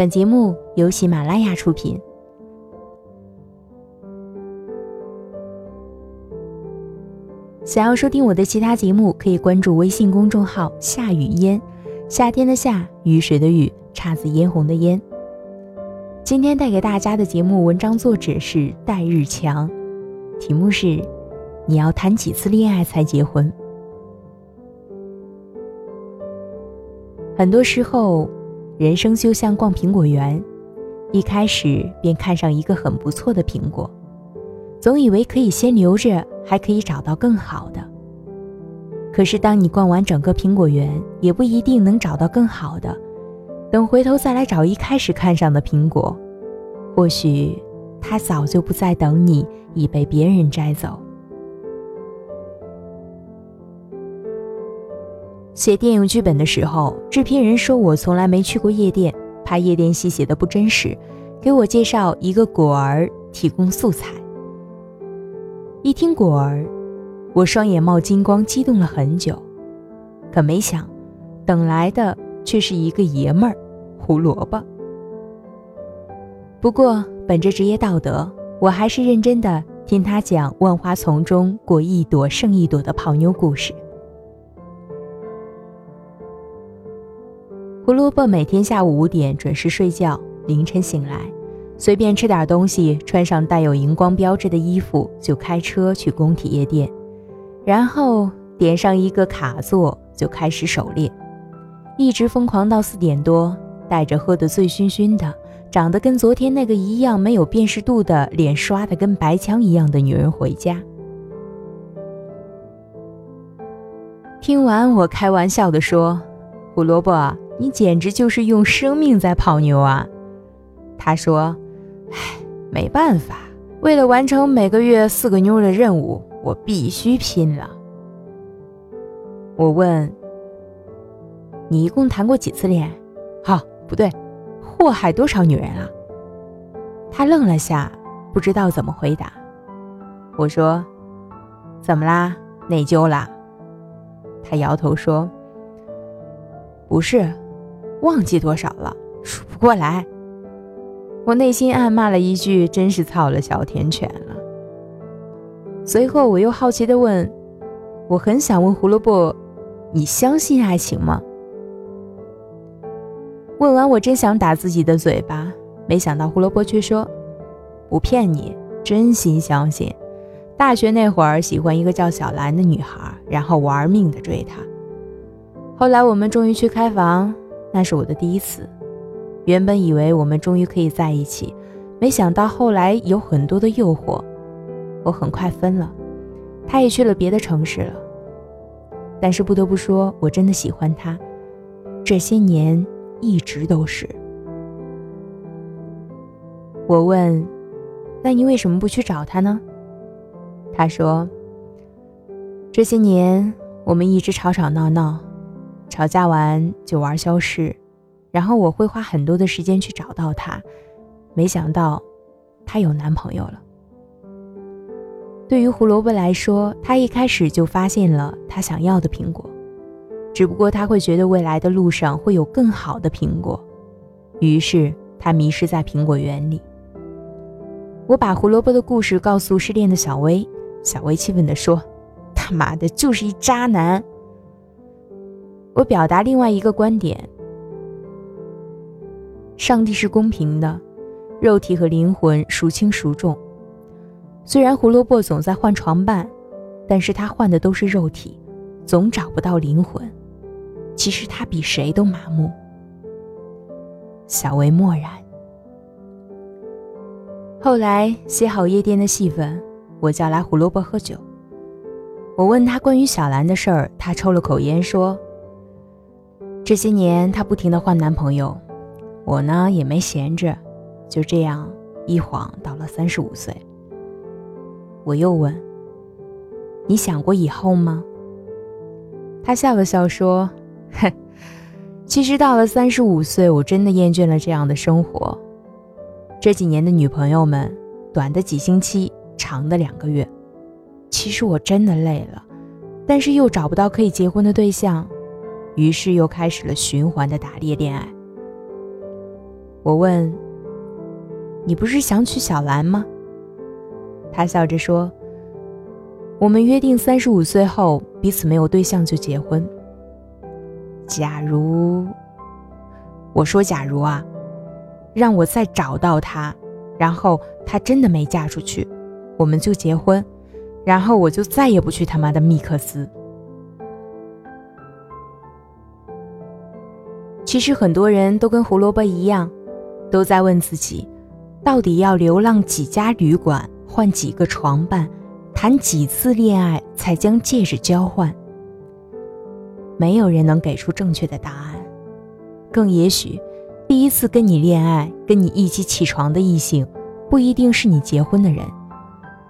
本节目由喜马拉雅出品。想要收听我的其他节目，可以关注微信公众号“夏雨嫣”，夏天的夏，雨水的雨，姹紫嫣红的嫣。今天带给大家的节目文章作者是戴日强，题目是：你要谈几次恋爱才结婚？很多时候，人生就像逛苹果园，一开始便看上一个很不错的苹果，总以为可以先留着，还可以找到更好的。可是当你逛完整个苹果园，也不一定能找到更好的。等回头再来找一开始看上的苹果，或许它早就不再等你，已被别人摘走。写电影剧本的时候，制片人说我从来没去过夜店，怕夜店戏写的不真实，给我介绍一个果儿提供素材。一听果儿，我双眼冒金光，激动了很久，可没想，等来的却是一个爷们儿胡萝卜。不过本着职业道德，我还是认真的听他讲万花丛中过一朵胜一朵的泡妞故事。胡萝卜每天下午五点准时睡觉，凌晨醒来，随便吃点东西，穿上带有荧光标志的衣服，就开车去工体夜店，然后点上一个卡座，就开始狩猎，一直疯狂到四点多，带着喝得醉醺醺的、长得跟昨天那个一样没有辨识度的脸刷的跟白墙一样的女人回家。听完，我开玩笑的说：“胡萝卜。”你简直就是用生命在泡妞啊！他说：“唉，没办法，为了完成每个月四个妞的任务，我必须拼了。”我问：“你一共谈过几次恋爱？”好，不对，祸害多少女人啊？他愣了下，不知道怎么回答。我说：“怎么啦？内疚啦？”他摇头说：“不是。”忘记多少了，数不过来。我内心暗骂了一句：“真是操了小甜犬了。”随后我又好奇地问：“我很想问胡萝卜，你相信爱情吗？”问完，我真想打自己的嘴巴，没想到胡萝卜却说：“不骗你，真心相信。大学那会儿喜欢一个叫小兰的女孩，然后玩命的追她。后来我们终于去开房。”那是我的第一次，原本以为我们终于可以在一起，没想到后来有很多的诱惑，我很快分了，他也去了别的城市了。但是不得不说，我真的喜欢他，这些年一直都是。我问：“那你为什么不去找他呢？”他说：“这些年我们一直吵吵闹闹。”吵架完就玩消失，然后我会花很多的时间去找到他，没想到他有男朋友了。对于胡萝卜来说，他一开始就发现了他想要的苹果，只不过他会觉得未来的路上会有更好的苹果，于是他迷失在苹果园里。我把胡萝卜的故事告诉失恋的小薇，小薇气愤地说：“他妈的，就是一渣男。”我表达另外一个观点：上帝是公平的，肉体和灵魂孰轻孰重？虽然胡萝卜总在换床伴，但是他换的都是肉体，总找不到灵魂。其实他比谁都麻木。小薇默然。后来写好夜店的戏份，我叫来胡萝卜喝酒。我问他关于小兰的事儿，他抽了口烟说。这些年，她不停的换男朋友，我呢也没闲着，就这样一晃到了三十五岁。我又问：“你想过以后吗？”他笑了笑说：“哼，其实到了三十五岁，我真的厌倦了这样的生活。这几年的女朋友们，短的几星期，长的两个月，其实我真的累了，但是又找不到可以结婚的对象。”于是又开始了循环的打猎恋爱。我问：“你不是想娶小兰吗？”他笑着说：“我们约定三十五岁后彼此没有对象就结婚。假如……我说假如啊，让我再找到她，然后她真的没嫁出去，我们就结婚，然后我就再也不去他妈的密克斯。”其实很多人都跟胡萝卜一样，都在问自己，到底要流浪几家旅馆，换几个床伴，谈几次恋爱才将戒指交换？没有人能给出正确的答案。更也许，第一次跟你恋爱、跟你一起起床的异性，不一定是你结婚的人。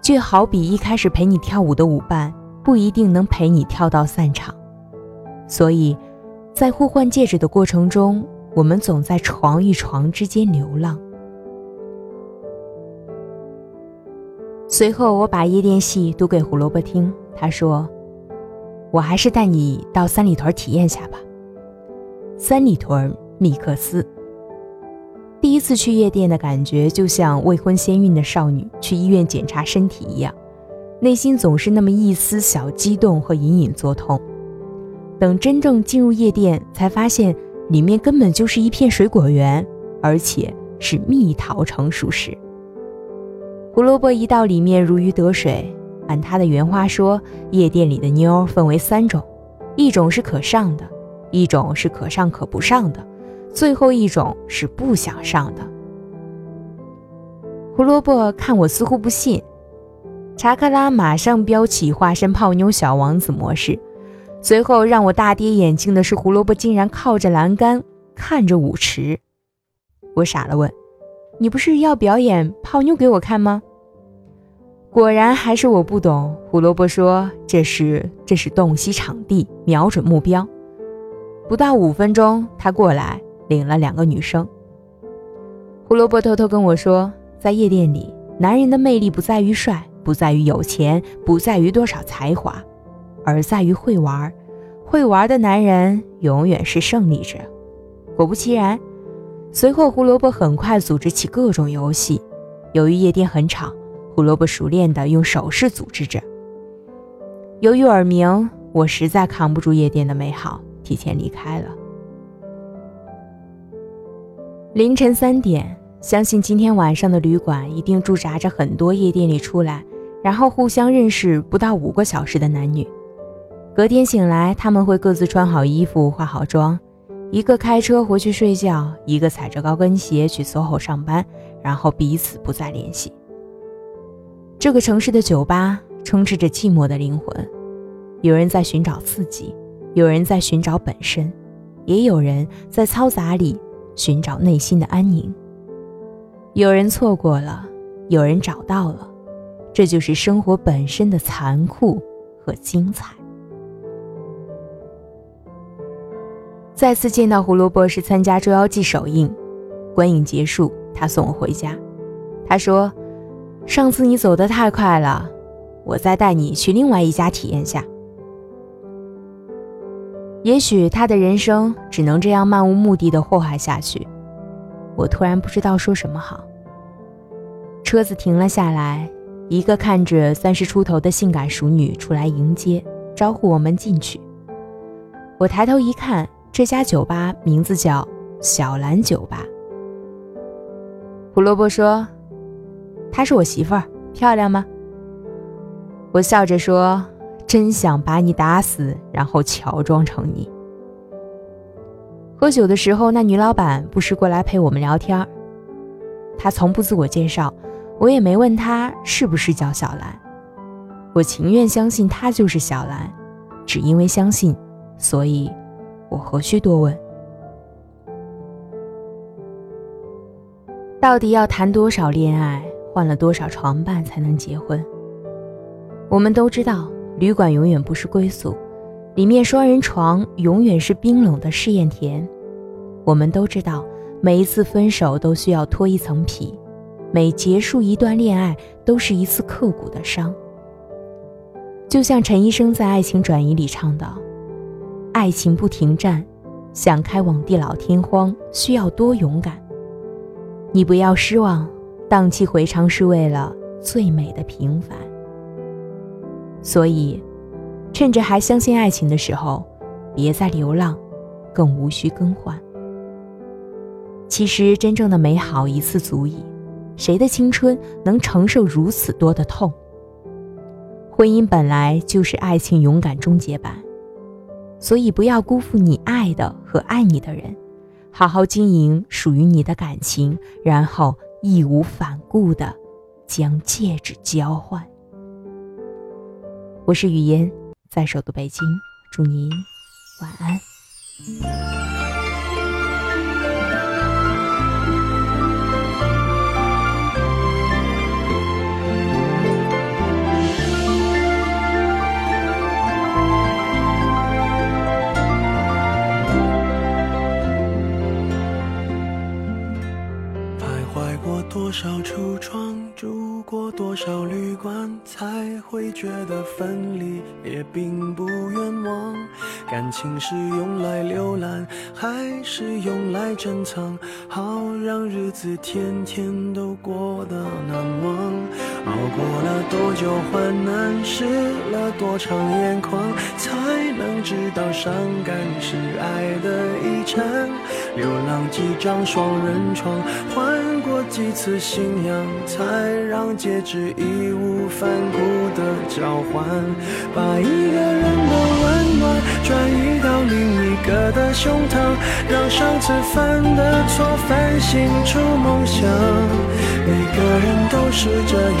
就好比一开始陪你跳舞的舞伴，不一定能陪你跳到散场。所以。在互换戒指的过程中，我们总在床与床之间流浪。随后，我把夜店戏读给胡萝卜听，他说：“我还是带你到三里屯体验下吧。”三里屯密克斯。第一次去夜店的感觉，就像未婚先孕的少女去医院检查身体一样，内心总是那么一丝小激动和隐隐作痛。等真正进入夜店，才发现里面根本就是一片水果园，而且是蜜桃成熟时。胡萝卜一到里面如鱼得水。按他的原话说，夜店里的妞分为三种：一种是可上的，一种是可上可不上的，最后一种是不想上的。胡萝卜看我似乎不信，查克拉马上飙起化身泡妞小王子模式。随后让我大跌眼镜的是，胡萝卜竟然靠着栏杆看着舞池。我傻了，问：“你不是要表演泡妞给我看吗？”果然还是我不懂。胡萝卜说：“这是这是洞悉场地，瞄准目标。”不到五分钟，他过来领了两个女生。胡萝卜偷偷跟我说，在夜店里，男人的魅力不在于帅，不在于有钱，不在于多少才华。而在于会玩，会玩的男人永远是胜利者。果不其然，随后胡萝卜很快组织起各种游戏。由于夜店很吵，胡萝卜熟练地用手势组织着。由于耳鸣，我实在扛不住夜店的美好，提前离开了。凌晨三点，相信今天晚上的旅馆一定驻扎着很多夜店里出来，然后互相认识不到五个小时的男女。隔天醒来，他们会各自穿好衣服、化好妆，一个开车回去睡觉，一个踩着高跟鞋去 SOHO 上班，然后彼此不再联系。这个城市的酒吧充斥着寂寞的灵魂，有人在寻找刺激，有人在寻找本身，也有人在嘈杂里寻找内心的安宁。有人错过了，有人找到了，这就是生活本身的残酷和精彩。再次见到胡萝卜是参加《捉妖记》首映，观影结束，他送我回家。他说：“上次你走得太快了，我再带你去另外一家体验下。”也许他的人生只能这样漫无目的的祸害下去。我突然不知道说什么好。车子停了下来，一个看着三十出头的性感熟女出来迎接，招呼我们进去。我抬头一看。这家酒吧名字叫小兰酒吧。胡萝卜说：“她是我媳妇儿，漂亮吗？”我笑着说：“真想把你打死，然后乔装成你。”喝酒的时候，那女老板不时过来陪我们聊天儿。她从不自我介绍，我也没问她是不是叫小兰。我情愿相信她就是小兰，只因为相信，所以。我何须多问？到底要谈多少恋爱，换了多少床伴才能结婚？我们都知道，旅馆永远不是归宿，里面双人床永远是冰冷的试验田。我们都知道，每一次分手都需要脱一层皮，每结束一段恋爱都是一次刻骨的伤。就像陈医生在《爱情转移》里唱道。爱情不停站，想开往地老天荒，需要多勇敢。你不要失望，荡气回肠是为了最美的平凡。所以，趁着还相信爱情的时候，别再流浪，更无需更换。其实，真正的美好一次足矣。谁的青春能承受如此多的痛？婚姻本来就是爱情勇敢终结版，所以不要辜负你爱的和爱你的人，好好经营属于你的感情，然后义无反顾的将戒指交换。我是雨嫣，在首都北京，祝您晚安。珍藏？好让日子天天都过得难忘。熬过了多久患难，湿了多长眼眶，才能知道伤感是爱的遗产。流浪几张双人床，换几次信仰，才让戒指义无反顾的交换。把一个人的温暖转移到另一个的胸膛，让上次犯的错反省出梦想。每个人都是这样，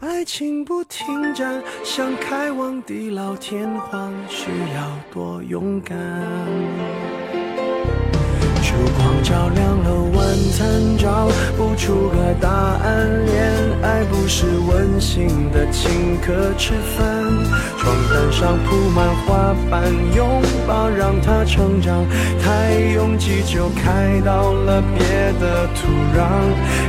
爱情不停站，想开往地老天荒，需要多勇敢。烛光照亮了参照，不出个答案。恋爱不是温馨的请客吃饭，床单上铺满花瓣，拥抱让它成长。太拥挤就开到了别的土壤。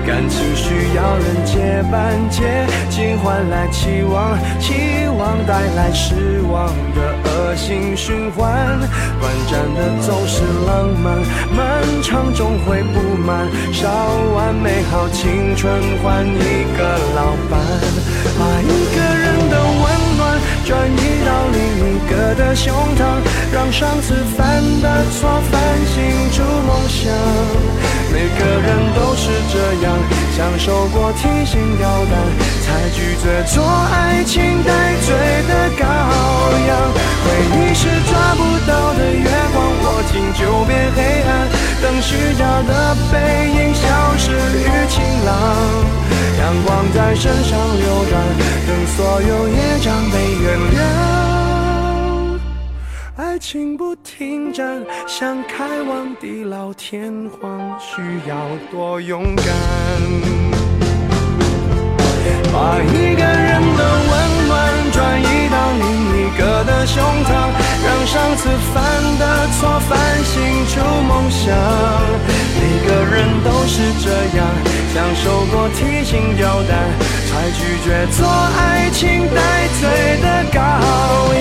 感情需要人接班，接近换来期望，期望带来失望的恶性循环。短暂的总是浪漫。漫长终会不满，烧完美好青春换一个老伴，把一个人的温暖转移到另一个的胸膛，让上次犯的错反省出梦想。每个，受过提心吊胆，才拒绝做爱情带罪的羔羊。回忆是抓不到的月光，握紧就变黑暗。等虚假的背影消失于晴朗，阳光在身上流转，等所有业障被原谅。爱情不停站，想开往地老天荒，需要多勇敢。把一个人的温暖转移到另一个的胸膛。让上次犯的错反省出梦想。每个人都是这样，享受过提心吊胆，才拒绝做爱情带罪的羔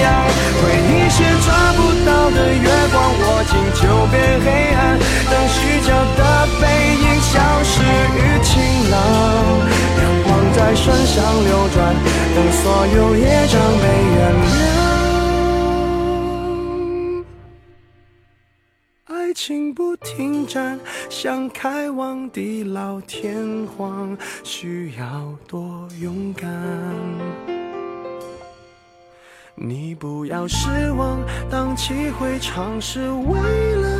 羊。回忆是抓不到的月光，握所有业障被原谅。爱情不停站，想开往地老天荒，需要多勇敢。你不要失望，荡气回肠是为了。